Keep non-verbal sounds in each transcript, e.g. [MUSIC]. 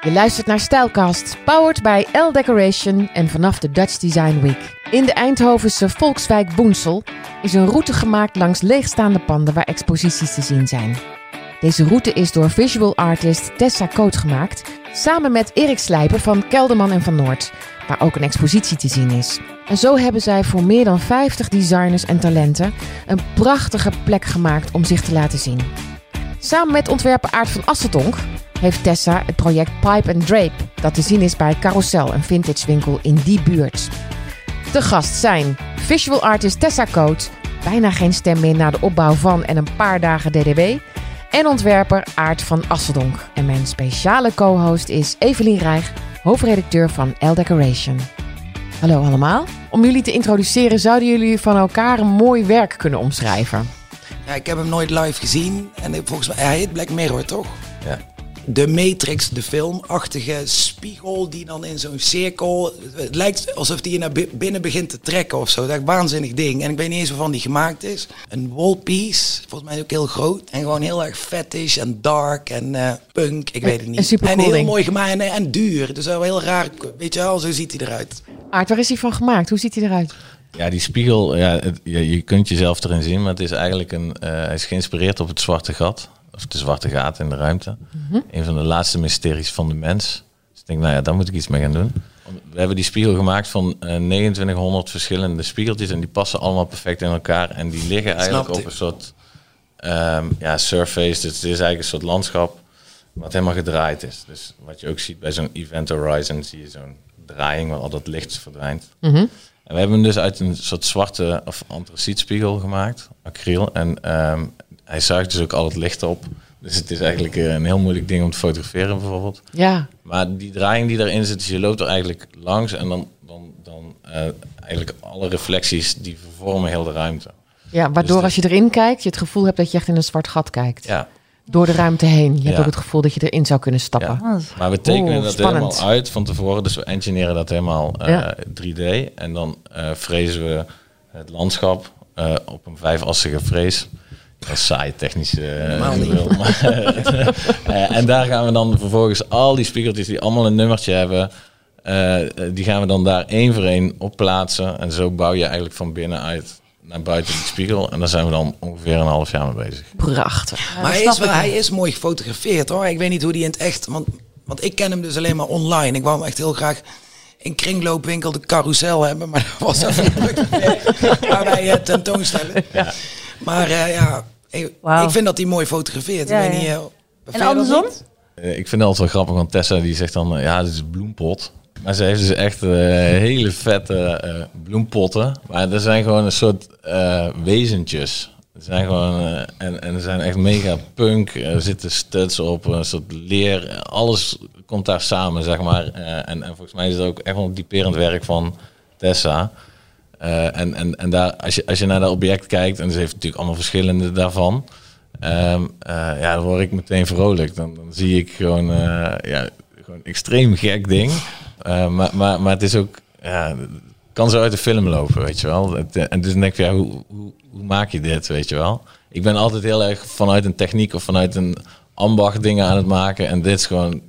Je luistert naar Stijlcast, powered bij L Decoration en vanaf de Dutch Design Week. In de Eindhovense Volkswijk Boensel is een route gemaakt langs leegstaande panden waar exposities te zien zijn. Deze route is door visual artist Tessa Koot gemaakt, samen met Erik Slijper van Kelderman en van Noord, waar ook een expositie te zien is. En zo hebben zij voor meer dan 50 designers en talenten een prachtige plek gemaakt om zich te laten zien. Samen met ontwerper Aart van Asseldonk heeft Tessa het project Pipe and Drape, dat te zien is bij Carousel, een vintage winkel in die buurt. De gast zijn visual artist Tessa Koot, bijna geen stem meer na de opbouw van en een paar dagen DDW, en ontwerper Aart van Asseldonk. En mijn speciale co-host is Evelien Rijg, hoofdredacteur van L Decoration. Hallo allemaal. Om jullie te introduceren zouden jullie van elkaar een mooi werk kunnen omschrijven. Ja, ik heb hem nooit live gezien. En volgens mij, hij heet Black Mirror, toch? Ja. De Matrix, de filmachtige spiegel die dan in zo'n cirkel... Het lijkt alsof die je naar bi- binnen begint te trekken of zo. Dat is een waanzinnig ding. En ik weet niet eens waarvan die gemaakt is. Een wall piece, volgens mij ook heel groot. En gewoon heel erg fetish en dark en eh, punk, ik weet het niet. een supercool en heel ding. mooi gemaakt en, en duur. Dus wel heel raar, weet je wel, zo ziet hij eruit. Aart, waar is hij van gemaakt? Hoe ziet hij eruit? Ja, die spiegel, ja, het- je, je kunt jezelf erin zien, maar het is eigenlijk een, eh, hij is geïnspireerd op het zwarte gat, of de zwarte gaten in de ruimte. Een van de laatste mysteries van de mens. Dus ik denk, nou ja, daar moet ik iets mee gaan doen. We hebben die spiegel gemaakt van eh 2900 verschillende spiegeltjes en die passen allemaal perfect in elkaar en die liggen eigenlijk Snapte. op een soort ehm, ja, surface. Dus het is eigenlijk een soort landschap wat helemaal gedraaid is. Dus wat je ook ziet bij zo'n Event Horizon, zie je zo'n draaiing waar al dat licht verdwijnt. En we hebben hem dus uit een soort zwarte of antracietspiegel gemaakt, acryl. En ehm, hij zuigt dus ook al het licht op. Dus het is eigenlijk eh, een heel moeilijk ding om te fotograferen bijvoorbeeld. Ja, Maar die draaiing die erin zit, dus je loopt er eigenlijk langs en dan, dan, dan eh, eigenlijk alle reflecties die vervormen heel de ruimte. ja waardoor Dus als je erin kijkt, je het gevoel hebt dat je echt in een zwart gat kijkt. Ja, Door de ruimte heen. Je hebt ook het gevoel dat je erin zou kunnen stappen. Ja. maar we tekenen Oeh, dat spannend. helemaal uit van tevoren. Dus we engineeren dat helemaal eh, Ja. 3D. En dan eh frezen we het landschap eh, op een vijfassige frees. Dat is saai technisch. eh, Normaal niet. wil, maar, [LAUGHS] eh, en daar gaan we dan vervolgens al die spiegeltjes die allemaal een nummertje hebben. eh, die gaan we dan daar één voor één op plaatsen. En zo bouw je eigenlijk van binnenuit naar buiten die spiegel. En daar zijn we dan ongeveer een half jaar mee bezig. Prachtig. Maar hij is, wel, hij is mooi gefotografeerd hoor. Ik weet niet hoe die in het echt. Want, want ik ken hem dus alleen maar online. Ik wou hem echt heel graag in kringloopwinkel de carousel hebben. Maar [LAUGHS] dat was even [LAUGHS] waar wij eh, tentoonstellen. Maar eh, ja, ik, vind dat hij mooi fotografeert. Ja, ik weet ja. niet, eh, En andersom? Eh, ik vind het altijd wel grappig, want Tessa die zegt dan, ja, dit is bloempot. Maar ze heeft dus echt eh, hele vette eh, bloempotten. Maar er zijn gewoon een soort eh, wezentjes. Er zijn gewoon, en, en er zijn echt mega punk. Er zitten studs op, een soort leer. Alles komt daar samen, zeg maar. En, en volgens mij is het ook echt wel een typerend werk van Tessa. En en, en daar, als, je, als je naar dat object kijkt, en ze heeft natuurlijk allemaal verschillende daarvan. Ehm, eh, ja, dan word ik meteen vrolijk. Dan, dan zie ik gewoon, ja, gewoon een extreem gek ding. Eh, maar, maar, maar het is ook, ja, het kan zo uit de film lopen, weet je wel. Het, eh, en dus dan denk ik, ja, hoe, hoe, hoe maak je dit, weet je wel? Ik ben altijd heel erg vanuit een techniek of vanuit een ambacht dingen aan het maken. En dit is gewoon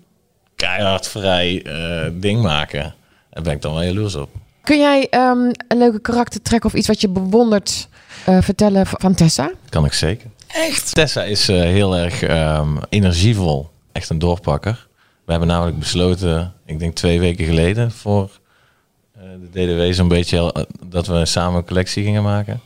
keihard vrij eh, ding maken. Daar ben ik dan wel jaloers op. Kun jij ehm, een leuke karaktertrek of iets wat je bewondert eh, vertellen van Tessa? Kan ik zeker. Echt? Tessa is eh, heel erg ehm, energievol. Echt een doorpakker. We hebben namelijk besloten, ik denk twee weken geleden, voor eh, de DDW zo'n beetje eh, dat we samen een collectie gingen maken.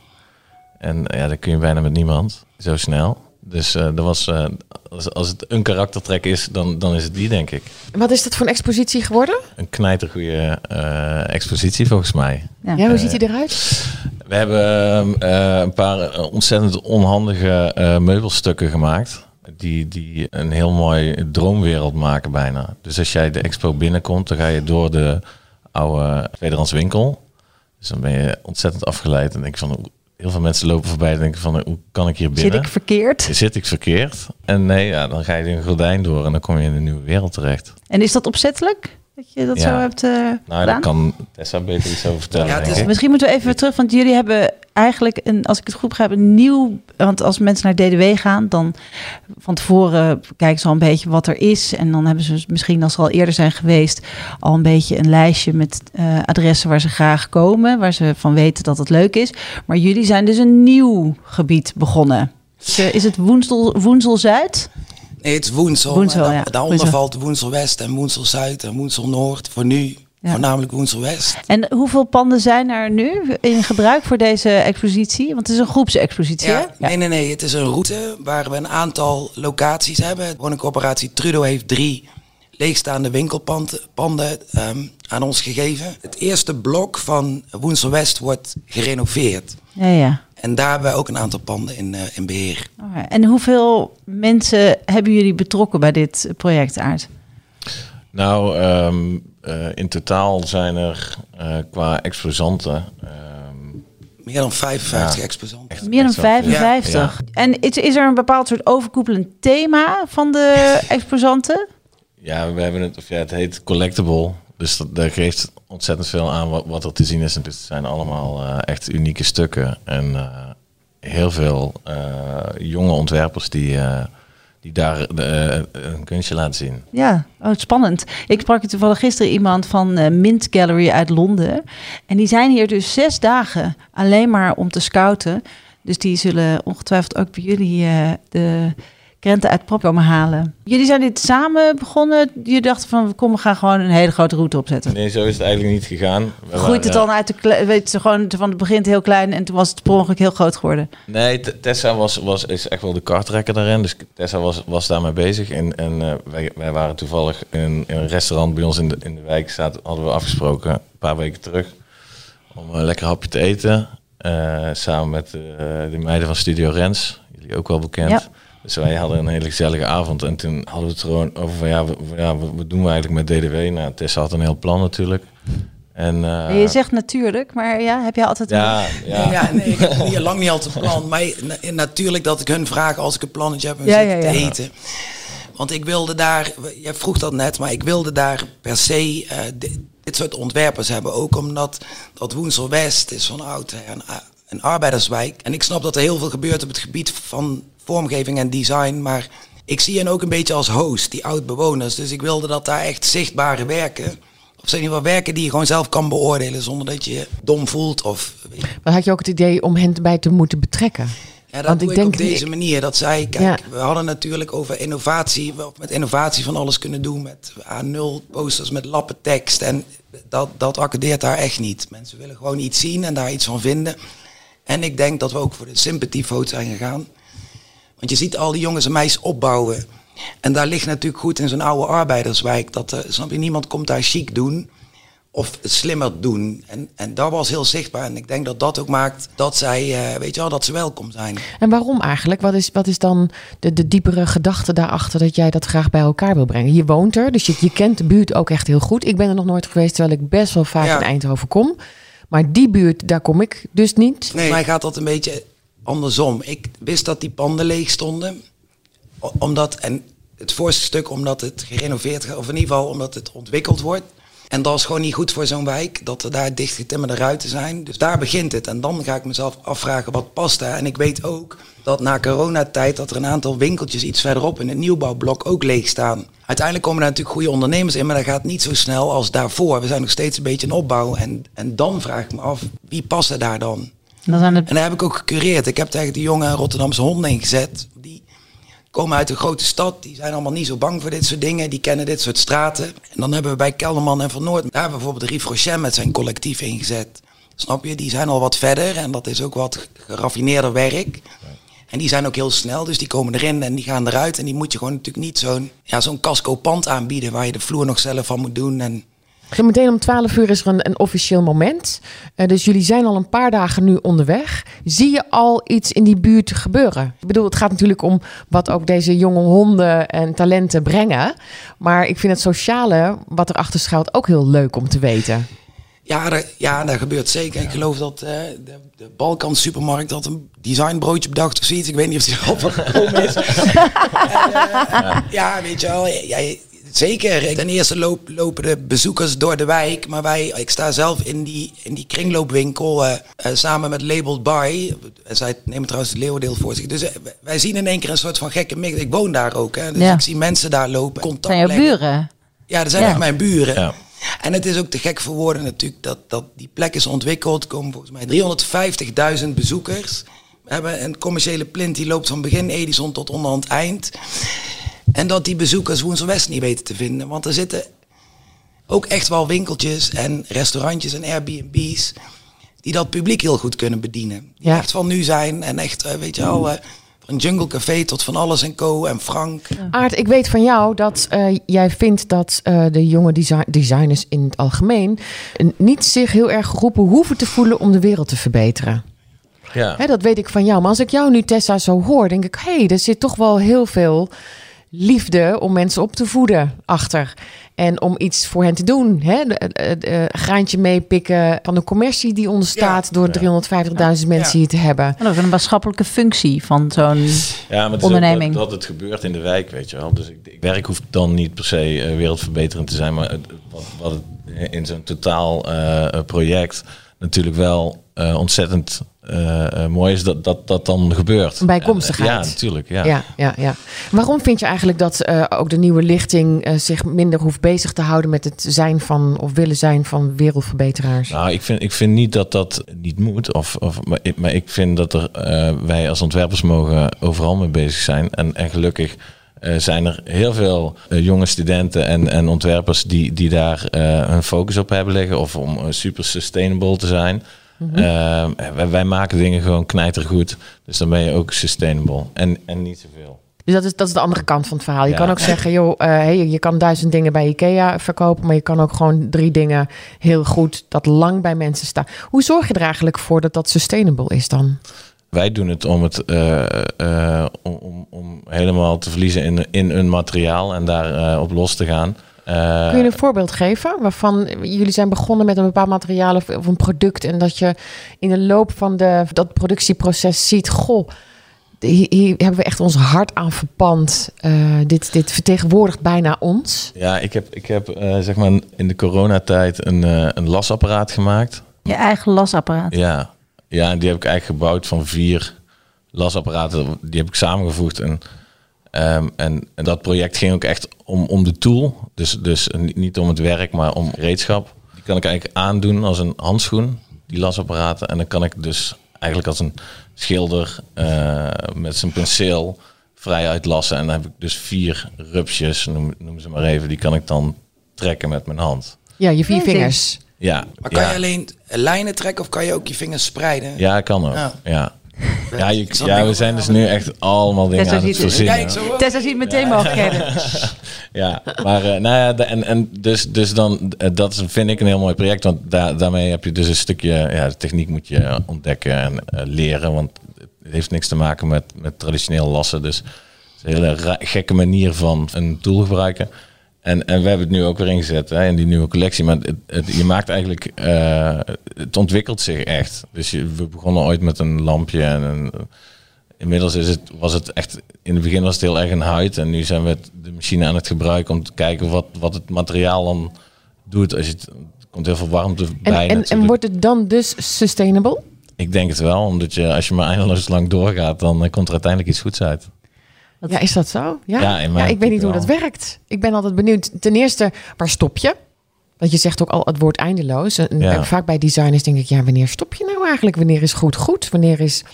En eh, ja, dat kun je bijna met niemand, zo snel. Dus eh, dat was, eh, als, als het een karaktertrek is, dan, dan is het die, denk ik. Wat is dat voor een expositie geworden? Een knijtergoeie eh expositie volgens mij. Ja. Ja, hoe ziet hij eruit? We hebben een paar ontzettend onhandige eh, meubelstukken gemaakt. Die, die een heel mooi droomwereld maken bijna. Dus als jij de expo binnenkomt, dan ga je door de oude tweedehands winkel. Dus dan ben je ontzettend afgeleid. En denk je van, heel veel mensen lopen voorbij en denken van, hoe kan ik hier binnen? Zit ik verkeerd? Zit ik verkeerd? En nee, ja, dan ga je een gordijn door en dan kom je in een nieuwe wereld terecht. En is dat opzettelijk? Dat je dat Ja. zo hebt eh Nou, gedaan? daar kan Tessa beter iets over vertellen. Ja, is-. Misschien moeten we even terug, want jullie hebben eigenlijk, een, als ik het goed begrijp, een nieuw... Want als mensen naar DDW gaan, dan van tevoren kijken ze al een beetje wat er is. En dan hebben ze misschien, als ze al eerder zijn geweest... al een beetje een lijstje met uh, adressen waar ze graag komen. Waar ze van weten dat het leuk is. Maar jullie zijn dus een nieuw gebied begonnen. Dus, uh, is het Woensel, Woensel Zuid? Nee, het is Woensel. Woensel ja. Daaronder Woensel. valt Woensel West en Woensel Zuid en Woensel Noord. Voor nu Ja. voornamelijk Woensel West. En hoeveel panden zijn er nu in gebruik voor deze expositie? Want het is een groepsexpositie, hè? Ja, nee, nee, nee. Het is een route waar we een aantal locaties hebben. De woningcorporatie Trudeau heeft drie leegstaande winkelpanden panden, ehm, aan ons gegeven. Het eerste blok van Woensel West wordt gerenoveerd. Ja, ja. En daar hebben we ook een aantal panden in, eh, in beheer. En hoeveel mensen hebben jullie betrokken bij dit project, Aard? Nou, ehm, eh, in totaal zijn er eh, qua exposanten... ehm, Meer dan 55 Ja. exposanten. echt- Meer dan echt wel veel. 55. En is, is er een bepaald soort overkoepelend thema van de [LAUGHS] exposanten? Ja, we hebben het, of ja, het heet collectible. Dus dat, dat geeft ontzettend veel aan wat, wat er te zien is. En het zijn allemaal eh, echt unieke stukken. En eh, heel veel eh, jonge ontwerpers die, eh, die daar de, eh, een kunstje laten zien. Ja, oh, spannend. Ik sprak toevallig gisteren iemand van eh, Mint Gallery uit Londen. En die zijn hier dus zes dagen alleen maar om te scouten. Dus die zullen ongetwijfeld ook bij jullie eh, de krenten uit prop komen halen. Jullie zijn dit samen begonnen. Je dachten van, kom, we gaan gewoon een hele grote route opzetten. Nee, zo is het eigenlijk niet gegaan. We Groeit het dan uit de, weet je, gewoon van het begin heel klein en toen was het per ongeluk heel groot geworden. Nee, Tessa was, was, is echt wel de kartrekker daarin. Dus Tessa was, was daarmee bezig. En, en eh, wij, wij waren toevallig in, in een restaurant bij ons in de, in de wijk. Zaten, hadden we afgesproken, een paar weken terug, om een lekker hapje te eten. Eh, samen met eh, de meiden van Studio Rens, jullie ook wel bekend. Ja. Dus wij hadden een hele gezellige avond. En toen hadden we het er gewoon over van, ja, we, ja, wat wat doen we eigenlijk met DDW? Nou, Tessa had een heel plan natuurlijk. En, eh, je zegt natuurlijk, maar ja, heb je altijd... ja, ja. Ja, nee, ik heb niet, lang niet altijd een plan. Maar na- natuurlijk dat ik hun vraag als ik een plannetje heb om Ja, zitten ja, ja. te eten. Want ik wilde daar, jij vroeg dat net, maar ik wilde daar per se eh, di- dit soort ontwerpers hebben. Ook omdat dat Woensel West is van oud een, een arbeiderswijk. En ik snap dat er heel veel gebeurt op het gebied van vormgeving en design. Maar ik zie hen ook een beetje als host, die oud-bewoners. Dus ik wilde dat daar echt zichtbare werken... Of zijn ieder geval werken die je gewoon zelf kan beoordelen zonder dat je je dom voelt of Maar had je ook het idee om hen erbij te moeten betrekken? Ja, dat Want doe ik denk- op deze manier. Dat zei, kijk, Ja. we hadden natuurlijk over innovatie, we met innovatie van alles kunnen doen, met A0 posters, met lappen tekst. En dat, dat accordeert daar echt niet. Mensen willen gewoon iets zien en daar iets van vinden. En ik denk dat we ook voor de sympathy vote zijn gegaan. Want je ziet al die jongens en meisjes opbouwen. En daar ligt natuurlijk goed in zo'n oude arbeiderswijk. Dat, eh, snap je, niemand komt daar chic doen of slimmer doen. En, en dat was heel zichtbaar. En ik denk dat dat ook maakt dat zij, eh, weet je wel, dat ze welkom zijn. En waarom eigenlijk? Wat is, wat is dan de, de diepere gedachte daarachter dat jij dat graag bij elkaar wil brengen? Je woont er, dus je, je kent de buurt ook echt heel goed. Ik ben er nog nooit geweest, terwijl ik best wel vaak Ja. in Eindhoven kom. Maar die buurt, daar kom ik dus niet. Nee. Mij gaat dat een beetje andersom. Ik wist dat die panden leeg stonden. Omdat, en het voorste stuk omdat het gerenoveerd gaat, of in ieder geval omdat het ontwikkeld wordt. En dat is gewoon niet goed voor zo'n wijk, dat er daar dichtgetimmerde ruiten zijn. Dus daar begint het. En dan ga ik mezelf afvragen wat past daar. En ik weet ook dat na coronatijd dat er een aantal winkeltjes iets verderop in het nieuwbouwblok ook leeg staan. Uiteindelijk komen daar natuurlijk goede ondernemers in, maar dat gaat niet zo snel als daarvoor. We zijn nog steeds een beetje in opbouw. En, en dan vraag ik me af, wie passen daar dan? Dan zijn het En daar heb ik ook gecureerd. Ik heb tegen die jonge Rotterdamse honden ingezet. Die komen uit een grote stad. Die zijn allemaal niet zo bang voor dit soort dingen. Die kennen dit soort straten. En dan hebben we bij Kelderman en Van Noord... Daar bijvoorbeeld Rief Rochet met zijn collectief ingezet. Snap je? Die zijn al wat verder. En dat is ook wat geraffineerder werk. En die zijn ook heel snel. Dus die komen erin en die gaan eruit. En die moet je gewoon natuurlijk niet zo'n ja, zo'n casco pand aanbieden... waar je de vloer nog zelf van moet doen. En Meteen om 12 uur is er een, een officieel moment. Eh, dus jullie zijn al een paar dagen nu onderweg. Zie je al iets in die buurt gebeuren? Ik bedoel, het gaat natuurlijk om wat ook deze jonge honden en talenten brengen. Maar ik vind het sociale wat erachter schuilt ook heel leuk om te weten. Ja, dat, ja, dat gebeurt zeker. Ik geloof dat eh, de, de Balkan supermarkt had een designbroodje bedacht of zoiets. Ik weet niet of die er al van gekomen is. [LAUGHS] Eh, ja, weet je wel. Ja, zeker. Ten eerste loop, lopen de bezoekers door de wijk. Maar wij, ik sta zelf in die, in die kringloopwinkel eh, samen met Labeled By. En zij nemen trouwens het leeuwendeel voor zich. Dus wij zien in één keer een soort van gekke mix. Ik woon daar ook. Hè, dus Ja. ik zie mensen daar lopen. Contact Zijn jouw leggen. buren? Ja, dat zijn Ja. echt mijn buren. En het is ook te gek voor woorden natuurlijk dat, dat die plek is ontwikkeld. Er komen volgens mij 350.000 bezoekers. We hebben een commerciële plint die loopt van begin Edison tot onderhand eind. En dat die bezoekers Woensel West niet weten te vinden. Want er zitten ook echt wel winkeltjes en restaurantjes en Airbnb's... die dat publiek heel goed kunnen bedienen. Die Ja. echt van nu zijn en echt, eh, weet je wel... eh, van Jungle Café tot Van Alles en Co. en Frank. Aart, ik weet van jou dat eh, jij vindt dat eh, de jonge design- designers in het algemeen niet zich heel erg geroepen hoeven te voelen om de wereld te verbeteren. Ja. Hè, dat weet ik van jou. Maar als ik jou nu, Tessa, zo hoor, denk ik, hé, hey, er zit toch wel heel veel liefde om mensen op te voeden achter. En om iets voor hen te doen. Hè? De, de- de- graantje meepikken van de commercie die onderstaat door 350.000 mensen hier te hebben. En ook een maatschappelijke functie van zo'n... Ja, onderneming. Ook dat, dat het gebeurt in de wijk, weet je wel. Dus ik, ik werk hoeft dan niet per se eh, wereldverbeterend te zijn, maar wat, wat het in zo'n totaal eh, eh, project natuurlijk wel eh, ontzettend eh, eh, mooi is dat dat, dat dan gebeurt. Bijkomstigheid. En, ja, natuurlijk. Ja. Ja, ja, ja. Waarom vind je eigenlijk dat ook de nieuwe lichting zich minder hoeft bezig te houden met het zijn van of willen zijn van wereldverbeteraars? Nou, ik vind, ik vind niet dat dat niet moet. Of, of, maar, ik, maar ik vind dat er, wij als ontwerpers mogen overal mee bezig zijn. En, en gelukkig zijn er heel veel jonge studenten en, en ontwerpers die, die daar hun focus op hebben liggen. Of om super sustainable te zijn. Eh, wij, wij maken dingen gewoon knijtergoed. Dus dan ben je ook sustainable. En, en niet zoveel. Dus dat is, dat is de andere kant van het verhaal. Je Ja. kan ook zeggen, joh, eh, hey, je kan duizend dingen bij Ikea verkopen, maar je kan ook gewoon drie dingen heel goed dat lang bij mensen staan. Hoe zorg je er eigenlijk voor dat dat sustainable is dan? Wij doen het om het eh, eh, om, om, om helemaal te verliezen in, in een materiaal en daar eh, op los te gaan. Eh, Kun je een voorbeeld geven waarvan jullie zijn begonnen met een bepaald materiaal of, of een product en dat je in de loop van de, dat productieproces ziet, goh, hier, hier hebben we echt ons hart aan verpand. Eh, dit, dit vertegenwoordigt bijna ons. Ja, ik heb, ik heb eh, zeg maar in de coronatijd een, een lasapparaat gemaakt. Je eigen lasapparaat. Ja. ja, en die heb ik eigenlijk gebouwd van vier lasapparaten. Die heb ik samengevoegd. En, ehm, en, en dat project ging ook echt om, om de tool. Dus, dus niet- om het werk, maar om gereedschap. Die kan ik eigenlijk aandoen als een handschoen, die lasapparaten. En dan kan ik dus eigenlijk als een schilder eh, met zijn penseel vrij uitlassen. En dan heb ik dus vier rupsjes, noem, noem ze maar even. Die kan ik dan trekken met mijn hand. Ja, je vier vingers. Ja, Maar kan ja. je alleen lijnen trekken of kan je ook je vingers spreiden? Ja, kan ook. Ja. Ja, ja. je- ja we zijn dus nu echt allemaal dingen Tessa aan het verzinnen. Tessa ziet meteen mogelijkheden. [LAUGHS] Ja, maar eh, nou ja, de- en, en dus, dus dan, eh, dat is- vind ik een heel mooi project, want daar daarmee heb je dus een stukje, ja, de techniek moet je ontdekken en eh, leren, want het heeft niks te maken met, met traditioneel lassen, dus het is een hele gekke manier van een tool gebruiken. En, en we hebben het nu ook weer ingezet hè, in die nieuwe collectie. Maar het, het- je maakt eigenlijk, eh, het ontwikkelt zich echt. Dus je, we begonnen ooit met een lampje en een, inmiddels is het, was het echt, in het begin was het heel erg een huid. En nu zijn we het, de machine aan het gebruiken om te kijken wat, wat het materiaal dan doet. Als je het, er komt heel veel warmte En, bij. en, en wordt het dan dus sustainable? Ik denk het wel, omdat je als je maar eindeloos lang doorgaat, dan eh, komt er uiteindelijk iets goeds uit. Ja, is dat zo? Ja, Ja, in ja, mijn ik weet niet hoe dat werkt. Ik ben altijd benieuwd. Ten eerste, waar stop je? Want je zegt ook al het woord eindeloos. En Ja. Vaak bij designers denk ik, ja, wanneer stop je nou eigenlijk? Wanneer is goed goed? Wanneer is...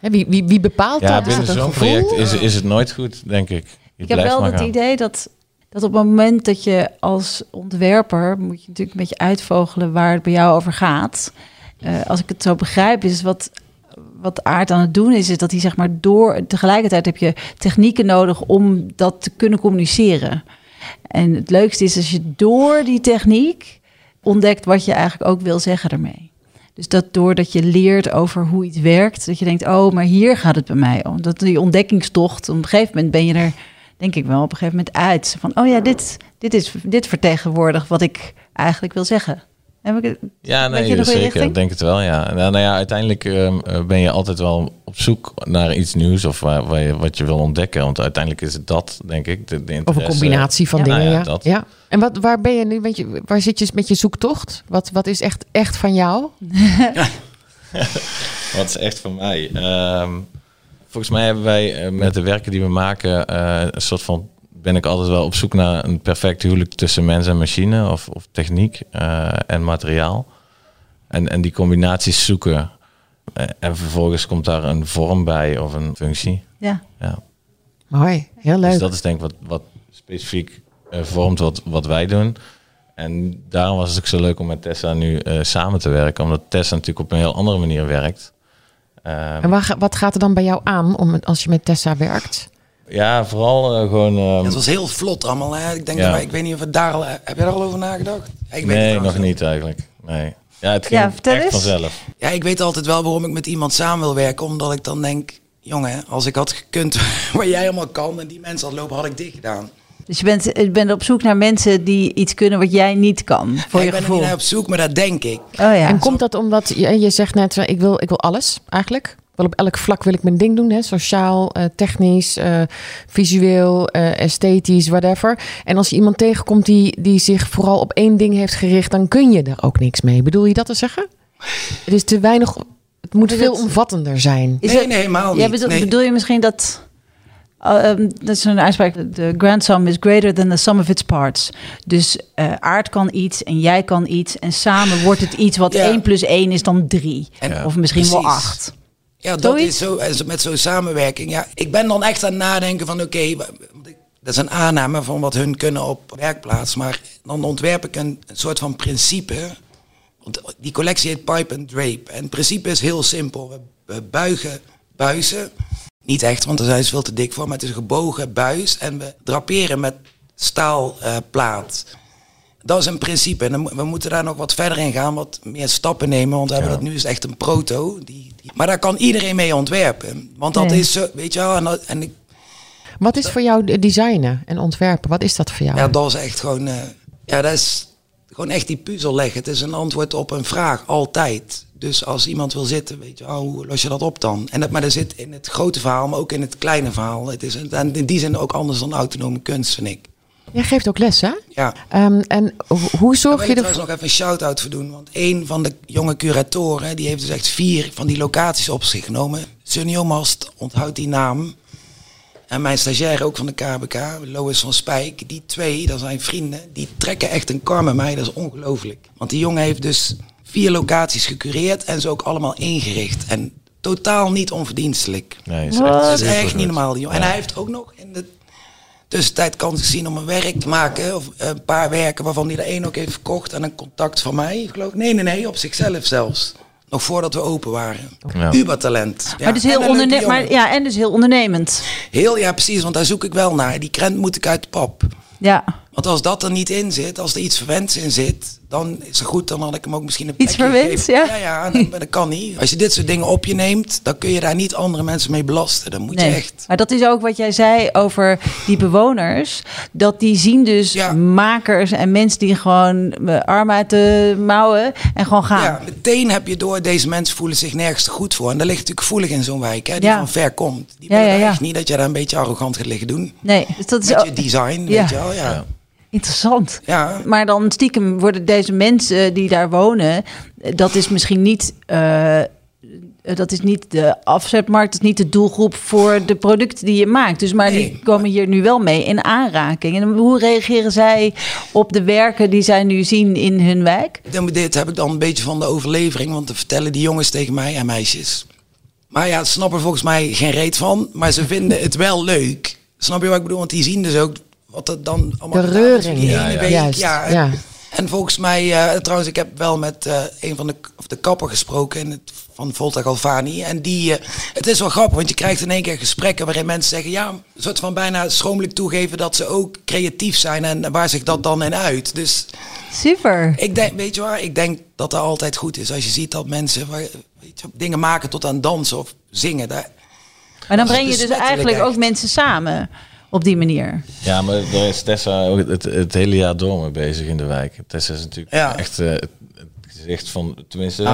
Hè, wie, wie, wie bepaalt Ja, dat? Is binnen zo'n gevoel? project is, is het nooit goed, denk ik. Je Ik heb wel het gaan. idee dat, dat op het moment dat je als ontwerper... moet je natuurlijk een beetje uitvogelen waar het bij jou over gaat. Eh, als ik het zo begrijp, is wat, wat Aard aan het doen is... is dat hij zeg maar door... Tegelijkertijd heb je technieken nodig om dat te kunnen communiceren. En het leukste is als je door die techniek ontdekt... wat je eigenlijk ook wil zeggen ermee. Dus dat doordat je leert over hoe iets werkt, dat je denkt, oh, maar hier gaat het bij mij om. Dat die ontdekkingstocht, op een gegeven moment ben je er, denk ik wel, op een gegeven moment uit. Van, oh ja, dit, dit, is, dit vertegenwoordigt wat ik eigenlijk wil zeggen. Heb ik het? Ja, Weet je nee, goede zeker. richting? Ik denk het wel, ja. Nou, nou ja, uiteindelijk ehm, eh, ben je altijd wel op zoek naar iets nieuws of waar, waar je, wat je wil ontdekken. Want uiteindelijk is het dat, denk ik. De, de Of een combinatie van Ja. dingen, Nou ja, ja. dat. ja. En wat, waar ben je nu? Weet je, waar zit je met je zoektocht? Wat, wat is echt, echt van jou? [LAUGHS] Wat is echt van mij? Ehm, volgens mij hebben wij eh, met de werken die we maken eh, een soort van ben ik altijd wel op zoek naar een perfect huwelijk tussen mens en machine of, of techniek eh, en materiaal. En, en die combinaties zoeken. Eh, en vervolgens komt daar een vorm bij of een functie. Ja. Ja. Mooi, heel leuk. Dus dat is denk ik wat, wat specifiek eh, vormt wat, wat wij doen. En daarom was het ook zo leuk om met Tessa nu eh, samen te werken. Omdat Tessa natuurlijk op een heel andere manier werkt. Ehm, En ga- wat gaat er dan bij jou aan om, als je met Tessa werkt? Ja, vooral eh, gewoon. ehm, Het was heel vlot allemaal. Hè? Ik denk Ja. dat wij, ik weet niet of het daar al... Heb je er al over nagedacht? Ik weet het nee, nog niet eigenlijk. Nee. Ja, het ging Ja, vertel echt eens. vanzelf. Ja, ik weet altijd wel waarom ik met iemand samen wil werken. Omdat ik dan denk, jongen, als ik had gekund [LAUGHS] wat jij allemaal kan en die mensen had lopen, had ik dit gedaan. Dus je bent, je bent op zoek naar mensen die iets kunnen wat jij niet kan, voor Ja, je ik ben er niet naar op zoek, maar dat denk ik. Oh ja. En komt dat omdat je, je zegt net, eh, ik wil, ik wil alles eigenlijk? Wel op elk vlak wil ik mijn ding doen, hè? sociaal, eh, technisch, eh, visueel, eh, esthetisch, whatever. En als je iemand tegenkomt die, die zich vooral op één ding heeft gericht, dan kun je er ook niks mee. Bedoel je dat te zeggen? Het is te weinig, het moet veel omvattender zijn. Is nee, het- nee, helemaal niet. Ja, bedoel, nee. bedoel je misschien dat... oh, ehm, dat is een uitspraak. The grand sum is greater than the sum of its parts. Dus eh, aard kan iets en jij kan iets. En samen wordt het iets wat Ja. 1 plus 1 is dan 3. En- Of misschien wel Precies. 8. Ja, dat Zoiets? is zo, en zo- met zo'n samenwerking. Ja, ik ben dan echt aan het nadenken van oké, wa- want ik- dat is een aanname van wat hun kunnen op werkplaats. Maar dan ontwerp ik een, een soort van principe. Want die collectie heet Pipe and Drape. En het principe is heel simpel. We, we buigen buizen. Niet echt, want daar zijn ze veel te dik voor. Maar het is een gebogen buis. En we draperen met staalplaat. dat is een principe. En we moeten daar nog wat verder in gaan, wat meer stappen nemen. Want we hebben dat nu is echt een proto. Die- maar daar kan iedereen mee ontwerpen. Want dat Nee. is zo, weet je wel. En, dat- en ik, Wat is voor jou de- designen en ontwerpen? Wat is dat voor jou? ja, dat is echt gewoon. eh, ja, dat is gewoon echt die puzzel leggen. Het is een antwoord op een vraag, altijd. Dus als iemand wil zitten, weet je, oh, hoe los je dat op dan? En dat, maar dat zit in het grote verhaal, maar ook in het kleine verhaal. Het is en in die zin ook anders dan autonome kunst, vind ik. Jij geeft ook les, hè? Ja. Ehm, en ho- hoe zorg wil je ik ervoor? trouwens nog even een shout-out voor doen. Want een van de jonge curatoren, die heeft dus echt vier van die locaties op zich genomen. Sunny Mast, onthoud die naam. En mijn stagiair ook van de KBK, Lois van Spijk. Die twee, dat zijn vrienden, die trekken echt een kar met mij. Dat is ongelooflijk. Want die jongen heeft dus vier locaties gecureerd en ze ook allemaal ingericht. En totaal niet onverdienstelijk. Nee, is echt, Dat is echt niet normaal, die jongen. En hij heeft ook nog in de tussentijd kans gezien om een werk te maken. Of een paar werken waarvan hij er één ook heeft verkocht aan een contact van mij. Geloof ik. Nee, nee, nee, op zichzelf zelfs. Nog voordat we open waren. Ja. Ubertalent. Ja, maar, dus heel een leuke onderne- jongen. maar ja, en dus heel ondernemend. Heel, ja precies, want daar zoek ik wel naar. Die krent moet ik uit de pap. Ja. Want als dat er niet in zit, als er iets verwends in zit, dan is het goed. Dan had ik hem ook misschien een Iets gegeven. ja? Ja, ja, dat, maar dat kan niet. Als je dit soort dingen op je neemt, dan kun je daar niet andere mensen mee belasten. Dan moet Nee. je echt... Maar dat is ook wat jij zei over die bewoners. Dat die zien dus Ja. makers en mensen die gewoon arm uit de mouwen en gewoon gaan. Ja, meteen heb je door, deze mensen voelen zich nergens te goed voor. En dat ligt natuurlijk gevoelig in zo'n wijk, hè, die Ja. van ver komt. Die Ja, willen ja, daar ja. echt niet dat je daar een beetje arrogant gaat liggen doen. Nee, dus dat is Met ook je design, Ja. weet je wel. Ja. Interessant. Ja. Maar dan stiekem worden deze mensen die daar wonen, dat is misschien niet. eh, dat is niet de afzetmarkt, dat is niet de doelgroep voor de producten die je maakt. Dus maar Nee. die komen hier nu wel mee in aanraking. En hoe reageren zij op de werken die zij nu zien in hun wijk? Dan- Dit heb ik dan een beetje van de overlevering, want dan vertellen die jongens tegen mij en meisjes. Maar ja, ze snappen volgens mij geen reet van, maar ze [LAUGHS] vinden het wel leuk. Snap je wat ik bedoel? Want die zien dus ook wat er dan allemaal De reuring. Ja, ene ja. week. Juist, Ja, en- ja. En volgens mij, eh, trouwens, ik heb wel met eh, een van de, of de kapper gesproken in het, van Volta Galvani. En die, eh, het is wel grappig, want je krijgt in één keer gesprekken waarin mensen zeggen, ja, een soort van bijna schromelijk toegeven dat ze ook creatief zijn en waar zich dat dan in uit. Dus Super. ik denk, weet je waar, ik denk dat dat altijd goed is. Als je ziet dat mensen waar- weet je, dingen maken tot aan dansen of zingen. Daar, Maar dan breng je dus eigenlijk ook mensen samen op die manier. Ja, maar daar is Tessa ook het, het hele jaar door mee bezig in de wijk. Tessa is natuurlijk Ja. echt... eh, het, gezicht van, tenminste... Ik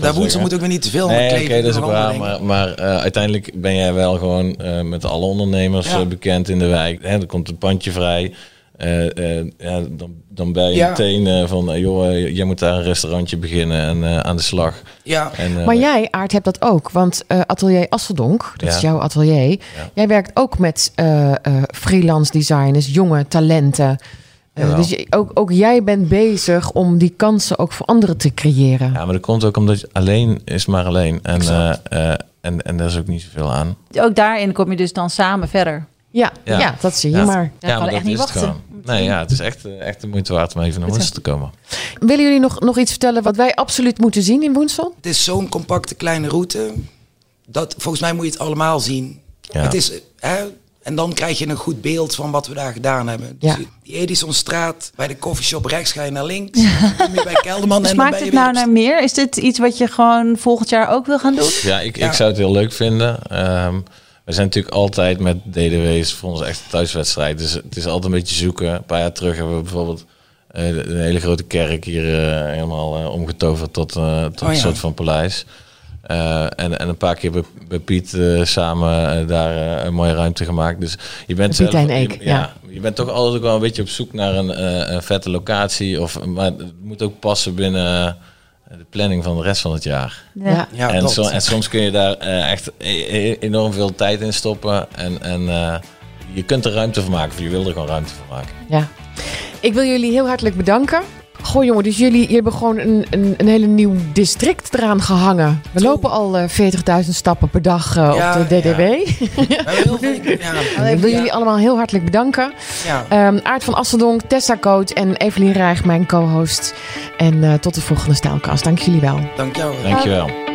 daar moet, ze moet ook weer niet te veel Nee, oké, kleding dat is ook waar. Maar, maar eh, uiteindelijk ben jij wel gewoon eh, met alle ondernemers Ja. bekend in de wijk. Hè, er komt een pandje vrij. Eh, eh, ja, dan, dan ben je Ja. meteen eh, van, joh, jij moet daar een restaurantje beginnen en eh, aan de slag. Ja, En, Maar jij, Aart, hebt dat ook. Want eh, Atelier Asseldonk, dat Ja. is jouw atelier. Jij werkt ook met eh, eh, freelance designers, jonge talenten. Dus je- ook, ook jij bent bezig om die kansen ook voor anderen te creëren. Ja, maar dat komt ook omdat je alleen is maar alleen. En, eh, eh, en, en daar is ook niet zoveel aan. Ook daarin kom je dus dan samen verder. Ja, ja. Ja. dat zie je Ja. maar. Ja, kan echt niet is het wachten. gewoon. Nee, ja, het is echt, eh, echt de moeite waard om even naar Woensel te komen. Willen jullie nog, nog iets vertellen wat wij absoluut moeten zien in Woensel? het is zo'n compacte kleine route. Dat, volgens mij moet je het allemaal zien. Ja. Het is, hè, en dan krijg je een goed beeld van wat we daar gedaan hebben. Dus Ja. Die Edisonstraat, bij de koffieshop rechts ga je naar links. Dan kom je bij Kelderman [LAUGHS] en dan Smaakt ben je het nou op naar meer? Is dit iets wat je gewoon volgend jaar ook wil gaan doen? Ja, ik, Ja. ik zou het heel leuk vinden. Ehm, we zijn natuurlijk altijd met DDW's voor ons echt een thuiswedstrijd. Dus het is altijd een beetje zoeken. Een paar jaar terug hebben we bijvoorbeeld eh, een hele grote kerk hier eh, helemaal eh, omgetoverd tot, eh, tot Oh een ja. soort van paleis. Eh, en, en een paar keer bij, bij Piet eh, samen eh, daar eh, een mooie ruimte gemaakt. Dus je bent Bij Piet zelf, en Eek, je, ja. je bent toch altijd ook wel een beetje op zoek naar een, eh, een vette locatie. Of, maar het moet ook passen binnen eh, de planning van de rest van het jaar. Ja. Ja, en, dat. zo, en soms kun je daar eh, echt e- e- enorm veel tijd in stoppen. En, en eh, je kunt er ruimte van maken. Of je wil er gewoon ruimte van maken. Ja. Ik wil jullie heel hartelijk bedanken. Goh jongen, dus jullie, jullie hebben gewoon een, een, een hele nieuw district eraan gehangen. We lopen al eh 40.000 stappen per dag eh, Ja, op de DDW. [LAUGHS] Veel- ja. Ik [LAUGHS] wil Ja. jullie allemaal heel hartelijk bedanken. Ja. Ehm Aart van Asseldonk, Tessa Coat en Evelien Rijg, mijn co-host. En eh, tot de volgende Staalkast. Dank jullie wel. Dank jou. Dankjewel.